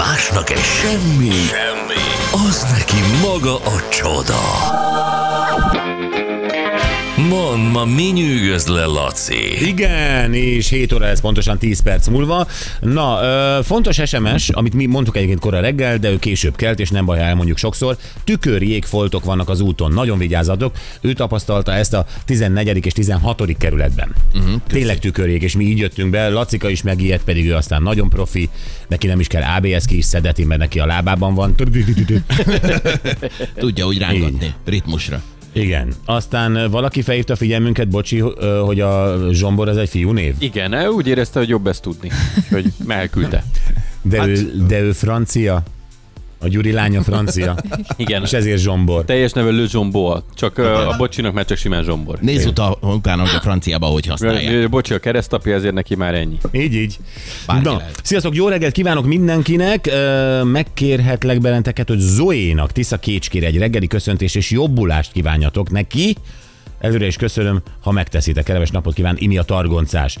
Másnak egy semmi, semmi, az neki maga a csoda. Mond, ma mi nyűgöz le, Laci? Igen, és 7 óra lesz pontosan 10 perc múlva. Na, ö, fontos SMS, amit mi mondtuk egyébként kora reggel, de ő később kelt, és nem baj, ha elmondjuk sokszor. Tükörjégfoltok vannak az úton, nagyon vigyázzatok. Ő tapasztalta ezt a 14. és 16. kerületben. Uh-huh, Tényleg tükörjég, és mi így jöttünk be. Lacika is megijedt, pedig ő aztán nagyon profi, neki nem is kell ABS ki is szedeti, mert neki a lábában van. Tudja úgy rángatni ritmusra. Igen. Aztán valaki felhívta a figyelmünket, bocsi, hogy a Zsombor ez egy fiú név. Igen, ő úgy érezte, hogy jobb ezt tudni, hogy elküldte. De, hát, ő, de ő francia. A Gyuri lánya francia. Igen. És ezért Zsombor. Teljes neve Le Zsombor. Csak a bocsinak már csak simán Zsombor. Nézz utána, utána, hogy a franciába hogy használják. Bocsi a keresztapja, ezért neki már ennyi. Így, így. Bárki Na, lehet. sziasztok, jó reggelt kívánok mindenkinek. Megkérhetlek benneteket, hogy Zoénak, Tisza Kécskére egy reggeli köszöntés és jobbulást kívánjatok neki. Előre is köszönöm, ha megteszitek. Kellemes napot kíván, Imi a Targoncás.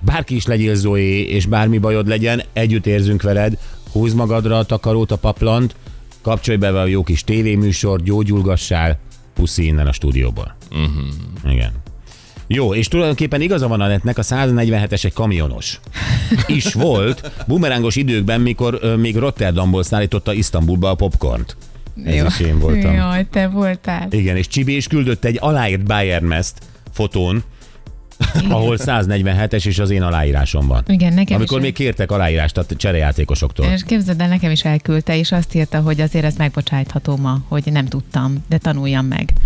Bárki is legyél Zoé, és bármi bajod legyen, együtt érzünk veled. Húzd magadra a takarót, a paplant, kapcsolj be a jó kis tévéműsor, gyógyulgassál, puszi innen a stúdióból. Uh-huh. Igen. Jó, és tulajdonképpen igaza van a netnek, a 147-es egy kamionos. Is volt, bumerángos időkben, mikor ö, még Rotterdamból szállította Isztambulba a popcornt. Ez is én voltam. Jaj, te voltál. Igen, és Csibi is küldött egy aláírt Bayern Mest fotón, ahol 147-es és az én aláírásom van. Igen, nekem Amikor is. még kértek aláírást a cserejátékosoktól. És képzeld el, nekem is elküldte, és azt írta, hogy azért ez megbocsájtható ma, hogy nem tudtam, de tanuljam meg.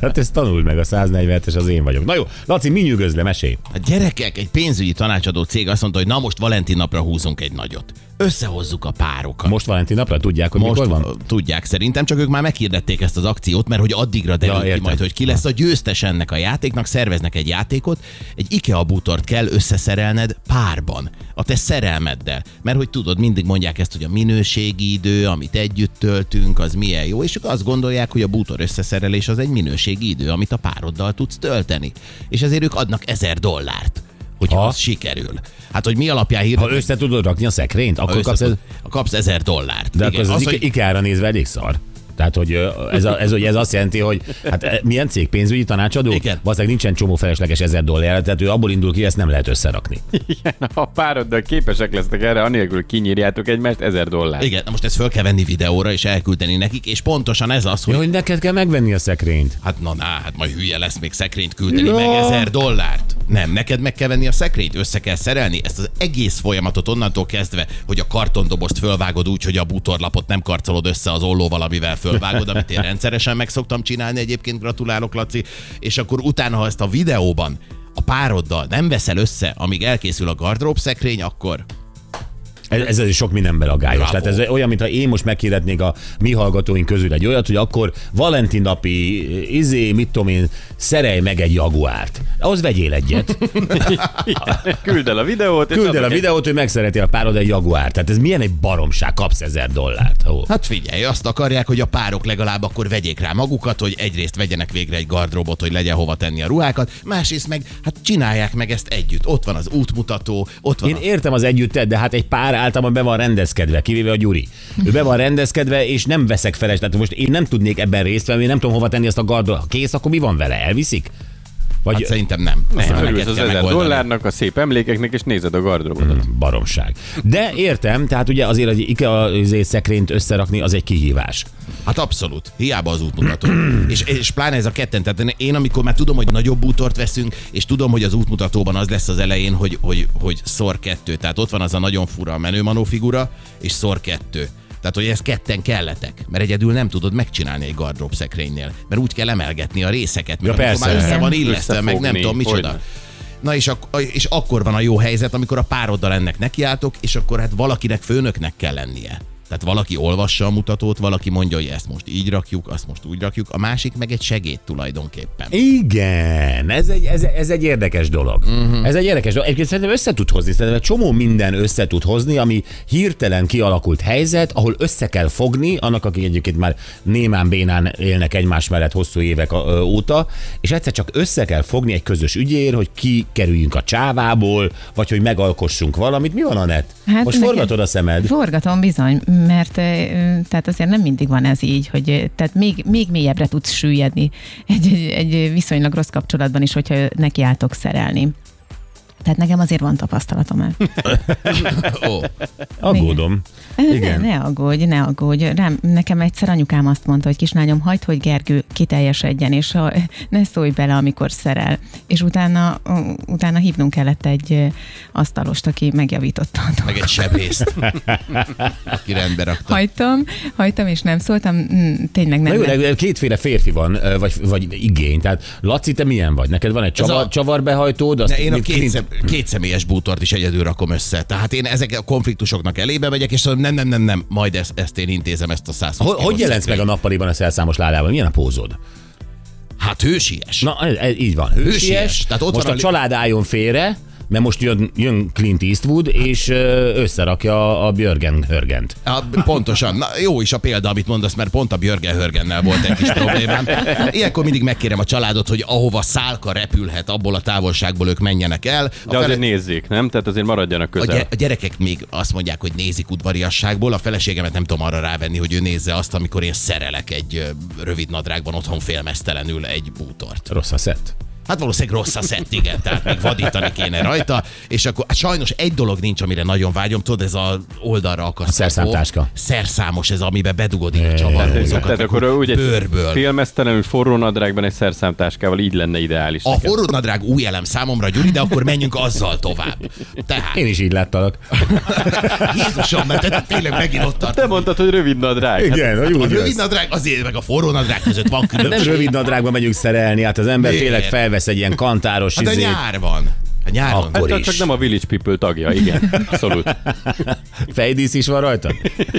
Hát ezt tanuld meg, a 147-es az én vagyok. Na jó, Laci, mi nyűgöz le, mesélj. A gyerekek, egy pénzügyi tanácsadó cég azt mondta, hogy na most Valentin napra húzunk egy nagyot. Összehozzuk a párokat. Most Valentin napra tudják, hogy Most mikor van? tudják szerintem, csak ők már meghirdették ezt az akciót, mert hogy addigra derül Ja, ki értem. majd, hogy ki lesz a győztes ennek a játéknak, szerveznek egy játékot, egy IKEA bútort kell összeszerelned párban, a te szerelmeddel. Mert hogy tudod, mindig mondják ezt, hogy a minőségi idő, amit együtt töltünk, az milyen jó, és ők azt gondolják, hogy a bútor összeszerelés az egy minőségi idő, amit a pároddal tudsz tölteni. És ezért ők adnak ezer dollárt hogyha Ha? az sikerül. Hát, hogy mi alapján Ha hirdetnek, össze tudod rakni a szekrényt, akkor ha kapsz, össze- ez, kapsz ezer dollárt. de akkor Igen, az, az hogy- IKEA-ra nézve elég szar. Tehát, hogy ez, a, ez, hogy ez azt jelenti, hogy hát e, milyen cég, pénzügyi tanácsadó? Igen. Valószínűleg nincsen csomó felesleges ezer dollár, tehát ő abból indul ki, ezt nem lehet összerakni. Igen, ha pároddal képesek lesznek erre, anélkül kinyírjátok egymást, ezer dollár. Igen, na most ezt föl kell venni videóra és elküldeni nekik, és pontosan ez az, hogy Ja, hogy neked kell megvenni a szekrényt. hát na, na, hát majd hülye lesz még szekrényt küldeni, Ja. meg ezer dollárt. Nem, neked meg kell venni a szekrényt, össze kell szerelni ezt az egész folyamatot onnantól kezdve, hogy a kartondobozt fölvágod úgy, hogy a bútorlapot nem karcolod össze az ollóval, amivel fölvágod, amit én rendszeresen meg szoktam csinálni, egyébként. Gratulálok, Laci, és akkor utána, ha ezt a videóban a pároddal nem veszel össze, amíg elkészül a gardrób szekrény, akkor Ez, ez sok mindenben agályos. Bravo. Tehát ez olyan, mintha én most meghirdetnék a mi hallgatóink közül egy olyat, hogy akkor Valentin napi, izé, mit tudom én, szerelj meg egy jaguárt. Ahhoz vegyél egyet. Küld el a videót, és Küld el a videót, hogy megszereti a párod egy jaguárt. Tehát ez milyen egy baromság, kapsz ezer dollárt. Ó. Hát figyelj, azt akarják, hogy a párok legalább akkor vegyék rá magukat, hogy egyrészt vegyenek végre egy gardróbot, hogy legyen hova tenni a ruhákat, másrészt meg hát csinálják meg ezt együtt. Ott van az útmutató, ott van Én a... értem az együttet, de hát egy pár általában be van rendezkedve, kivéve a Gyuri. Ő be van rendezkedve, és nem veszek feles. Tehát most én nem tudnék ebben részt venni, nem tudom hova tenni azt a gardot. Ha kész, akkor mi van vele? Elviszik? Vagy Hát szerintem nem. Nem, örülsz az ezer dollárnak, a szép emlékeknek, és nézed a gardróbodat. baromság. De értem, tehát ugye azért egy IKEA izé szekrényt összerakni az egy kihívás. Hát abszolút. Hiába az útmutató. és, és pláne ez a ketten. Tehát én amikor már tudom, hogy nagyobb bútort veszünk, és tudom, hogy az útmutatóban az lesz az elején, hogy, hogy, hogy szor kettő. Tehát ott van az a nagyon fura menőmanó figura, és szor kettő. Tehát, hogy ez ketten kelletek, mert egyedül nem tudod megcsinálni egy gardrób szekrénynél, mert úgy kell emelgetni a részeket, mert Ja, persze. már össze van illesztve, meg nem tudom micsoda. hogyne. Na és, ak- és akkor van a jó helyzet, amikor a pároddal ennek nekiálltok, és akkor hát valakinek főnöknek kell lennie. Tehát valaki olvassa a mutatót, valaki mondja, hogy ezt most így rakjuk, azt most úgy rakjuk, a másik meg egy segéd tulajdonképpen. Igen, ez egy, ez, ez egy érdekes dolog. Uh-huh. Ez egy érdekes dolog. Egyébként szerintem össze tud hozni, szerintem egy csomó minden össze tud hozni, ami hirtelen kialakult helyzet, ahol össze kell fogni, annak, akik egyébként már némán bénán élnek egymás mellett hosszú évek óta, és egyszer csak össze kell fogni egy közös ügyér, hogy kikerüljünk a csávából, vagy hogy megalkossunk valamit. Mi van, Anett? Hát Most forgatod a szemed. Forgatom bizony, mert tehát azért nem mindig van ez így, hogy tehát még, még mélyebbre tudsz süllyedni egy, egy, egy viszonylag rossz kapcsolatban is, hogyha nekiálltok szerelni. Tehát nekem azért van tapasztalatom el. Ó, Aggódom. Ne, Igen. ne aggódj, ne aggódj. Rám, nekem egyszer anyukám azt mondta, hogy kislányom, hagyd, hogy Gergő kiteljesedjen, és ha, ne szólj bele, amikor szerel. És utána, utána hívnunk kellett egy asztalost, aki megjavította a dolgot. meg egy sebészt, aki rendbe rakta. Hagytam, hagytam, és nem szóltam, mm, tényleg Na nem. jó, de kétféle férfi van, vagy, vagy igény. Tehát Laci, te milyen vagy? Neked van egy csavar, a- csavarbehajtód? Azt De én a mint két, Clint- szem, két személyes bútort is egyedül rakom össze. Tehát én ezek a konfliktusoknak elébe megyek, és mondom, nem, nem, nem, nem, majd ezt, ezt én intézem, ezt a 120 Hogy, hogy jelensz meg a nappaliban a szelszámos ládában? Milyen a pózod? Hát hősies. Na, ez, ez, így van. Hősies. Hősies. Tehát ott Most van a a- család álljon félre, mert most jön, jön Clint Eastwood, és összerakja a Björgen Hörgent. Ja, pontosan. Na, jó is a példa, amit mondasz, mert pont a Björgen Hörgennel volt egy kis problémám. Ilyenkor mindig megkérem a családot, hogy ahova szálka repülhet, abból a távolságból ők menjenek el. A De azért fele- nézzék, nem? Tehát azért maradjanak a, közel. gy- a gyerekek még azt mondják, hogy nézik udvariasságból, a feleségemet nem tudom arra rávenni, hogy ő nézze azt, amikor én szerelek egy rövid nadrágban otthon félmeztelenül egy bútort. Rossz a szett. Hát valószínűleg rossz a szett, igen, tehát még vadítani kéne rajta, és akkor hát sajnos egy dolog nincs, amire nagyon vágyom, tudod, ez a oldalra akasztható. szerszámtáska. Szerszámos ez, amiben bedugod így a csavarhúzókat. Tehát akkor ugye bőrből. filmesztelenül forró nadrágban egy szerszámtáskával így lenne ideális. A neked. forró nadrág új elem számomra, Gyuri, de akkor menjünk azzal tovább. Tehát, Én is így láttalak. Jézusom, mert te tényleg megint ott Te tartunk. mondtad, hogy rövid nadrág. Hát Igen, hogy A úgy rövid nadrág azért, meg a forró nadrág között van Nem különbség. rövid nadrágban megyünk szerelni, hát az ember tényleg felvesz egy ilyen kantáros Hát a izét. nyár van. A nyáron. Akkor Hát is. csak nem a Village People tagja, igen. Abszolút. Fejdísz is van rajta?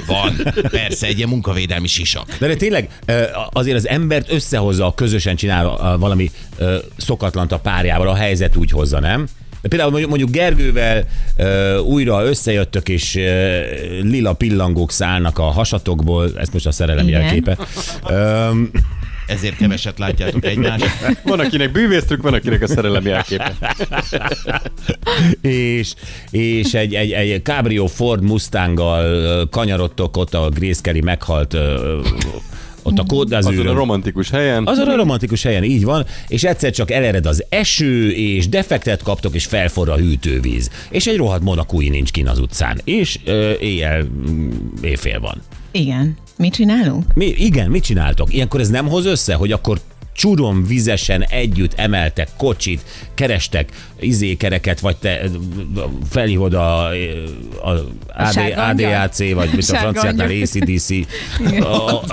Van. Persze, egy ilyen munkavédelmi sisak. De, de tényleg ö, azért az embert összehozza, a közösen csinál valami ö, szokatlant a párjával, a helyzet úgy hozza, nem? De például mondjuk, Gergővel ö, újra összejöttök, és ö, lila pillangók szállnak a hasatokból, ez most a szerelem Igen. jelképe. Öm, Ezért keveset látjátok egymást. Van, akinek bűvésztrük, van, akinek a szerelem jelképe. és, és egy, egy, egy Cabrio Ford Mustanggal kanyarodtok ott a Grace Kelly meghalt ott a Azon a kódázűrön. romantikus helyen. Azon a romantikus helyen így van, és egyszer csak elered az eső, és defektet kaptok, és felforra a hűtővíz. És egy rohadt monakúi nincs kin az utcán. És ö, éjjel, mm, éjfél van. Igen. Mit csinálunk? Mi, igen, mit csináltok? Ilyenkor ez nem hoz össze, hogy akkor csurom vizesen együtt emeltek kocsit, kerestek izékereket, vagy te felhívod a, a, AD, angyal? ADAC, vagy mit a franciáknál. ACDC. A,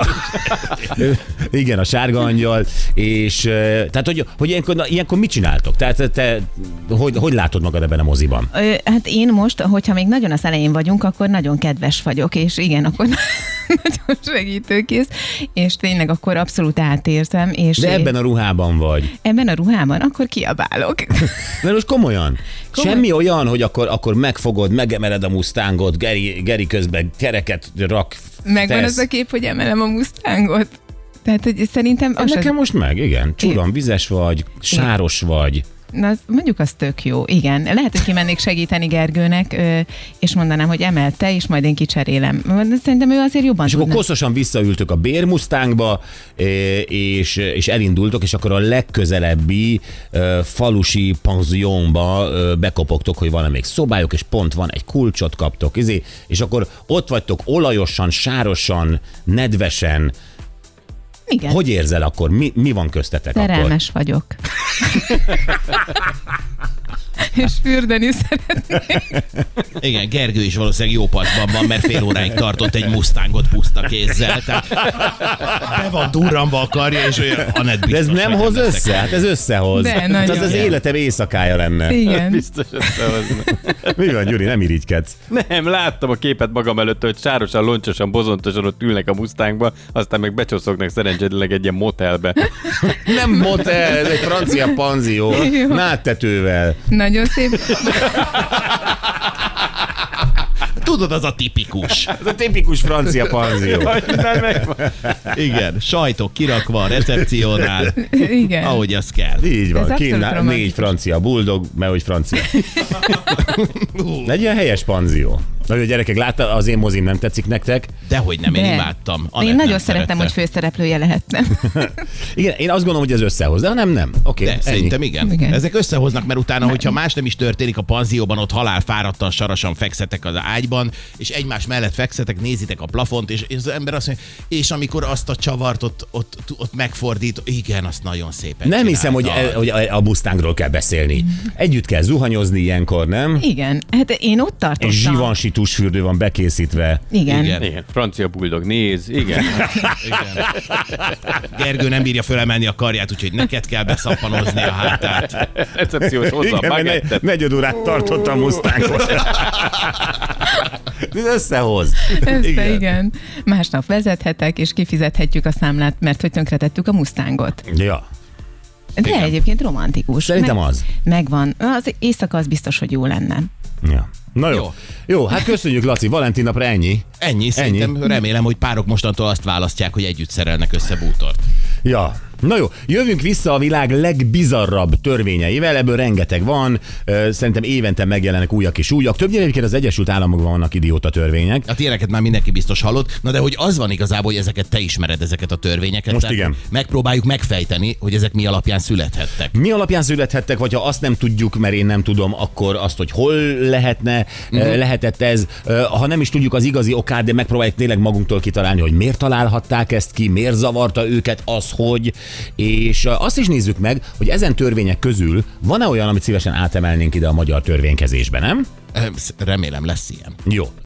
igen, a sárga angyal, és eh, tehát, hogy, hogy ilyenkor, na, ilyenkor mit csináltok? Tehát te, hogy, hogy látod magad ebben a moziban? Hát én most, hogyha még nagyon az elején vagyunk, akkor nagyon kedves vagyok, és igen, akkor nagyon segítőkész, és tényleg akkor abszolút átérzem, és De ebben a ruhában vagy. ebben a ruhában akkor kiabálok. Mert most komolyan. Komoly. Semmi olyan, hogy akkor, akkor megfogod, megemeled a Mustangot, Geri, Geri közben kereket rak. Megvan tesz. az a kép, hogy emelem a Mustangot. Tehát, hogy szerintem az, Nekem az, most meg, igen. Csuram, vizes vagy, sáros vagy. Na, az, mondjuk az tök jó, igen. Lehet, hogy kimennék segíteni Gergőnek, és mondanám, hogy emelte, és majd én kicserélem. Szerintem ő azért jobban És akkor tudna. koszosan visszaültök a bérmusztánkba, és, és elindultok, és akkor a legközelebbi falusi panziónba ö, bekopogtok, hogy van még szobájuk, és pont van egy kulcsot kaptok, izé, és akkor ott vagytok olajosan, sárosan, nedvesen. Igen. Hogy érzel akkor? Mi, mi van köztetek akkor? Szerelmes vagyok. és fürdeni szeretnék. Igen, Gergő is valószínűleg jó paszban van, mert fél óráig tartott egy Mustangot puszta kézzel. Tehát be van durranva a karja, és olyan Anett De ez biztos, nem hoz lesz össze? Hát ez összehoz. De, nagyon. az az életem éjszakája lenne. Igen. Biztos összehozna. Mi van, Gyuri, nem irigykedsz? Nem, láttam a képet magam előtt, hogy sárosan, loncsosan, bozontosan ott ülnek a Mustangba, aztán meg becsoszognak szerencsétlenül egy ilyen motelbe. Nem motel, ez egy francia panzió. Jó. Nádtetővel. Nagyon szép. Tudod, az a tipikus. Ez a tipikus francia panzió. Igen, sajtok kirakva a recepciónál, Igen. ahogy az kell. Így van, kínál négy francia buldog, mert hogy francia. Legyen helyes panzió. Na, jó, gyerekek, látta, az én mozim nem tetszik nektek. Dehogy nem, én De. imádtam. Anett Én nagyon szerettem, szerette. hogy főszereplője lehettem. Igen, én azt gondolom, hogy ez összehoz, de ha nem, nem. Oké, De okay, szerintem igen. igen. Ezek összehoznak, mert utána, hogyha más nem is történik a panzióban, ott halál fáradtan, sarasan fekszetek az ágyban, és egymás mellett fekszetek, nézitek a plafont, és és az ember azt mondja, és amikor azt a csavart ott, ott, ott megfordít, igen, azt nagyon szépen Nem hiszem, hogy, e, hogy a Mustangról kell beszélni. Együtt kell zuhanyozni ilyenkor, nem? Igen, hát én ott tartottam. És tusfürdő van bekészítve. Igen. Igen. Igen, francia buldog, néz, igen. Igen. Gergő nem bírja fölemelni a karját, úgyhogy neked kell beszappanozni a hátát. Recepciós hozza a Igen, mert bagettet. ne, negyed órát tartott a Mustangot. Ez összehoz. Ezt, Igen. igen. Másnap vezethetek, és kifizethetjük a számlát, mert hogy tönkretettük a Mustangot. Ja. De Igen. egyébként romantikus. Szerintem az. Megvan. Az éjszaka az biztos, hogy jó lenne. Ja. Na jó. jó. Jó. Hát köszönjük, Laci. Valentin napra ennyi. Ennyi, szerintem remélem, hogy párok mostantól azt választják, hogy együtt szerelnek össze bútort. Ja. Na jó, jövünk vissza a világ legbizarrabb törvényeivel, ebből rengeteg van, szerintem évente megjelennek újak és újak. Többnyire egyébként az Egyesült Államokban vannak idióta törvények. Hát ilyeneket már mindenki biztos hallott, na de hogy az van igazából, hogy ezeket te ismered, ezeket a törvényeket. Most igen. Megpróbáljuk megfejteni, hogy ezek mi alapján születhettek. Mi alapján születhettek, vagy ha azt nem tudjuk, mert én nem tudom, akkor azt, hogy hol lehetne, uh-huh. lehetett ez. Ha nem is tudjuk az igazi okát, de megpróbáljuk tényleg magunktól kitalálni, hogy miért találhatták ezt ki, miért zavarta őket az, hogy. És azt is nézzük meg, hogy ezen törvények közül van-e olyan, amit szívesen átemelnénk ide a magyar törvénykezésbe, nem? Remélem lesz ilyen. Jó.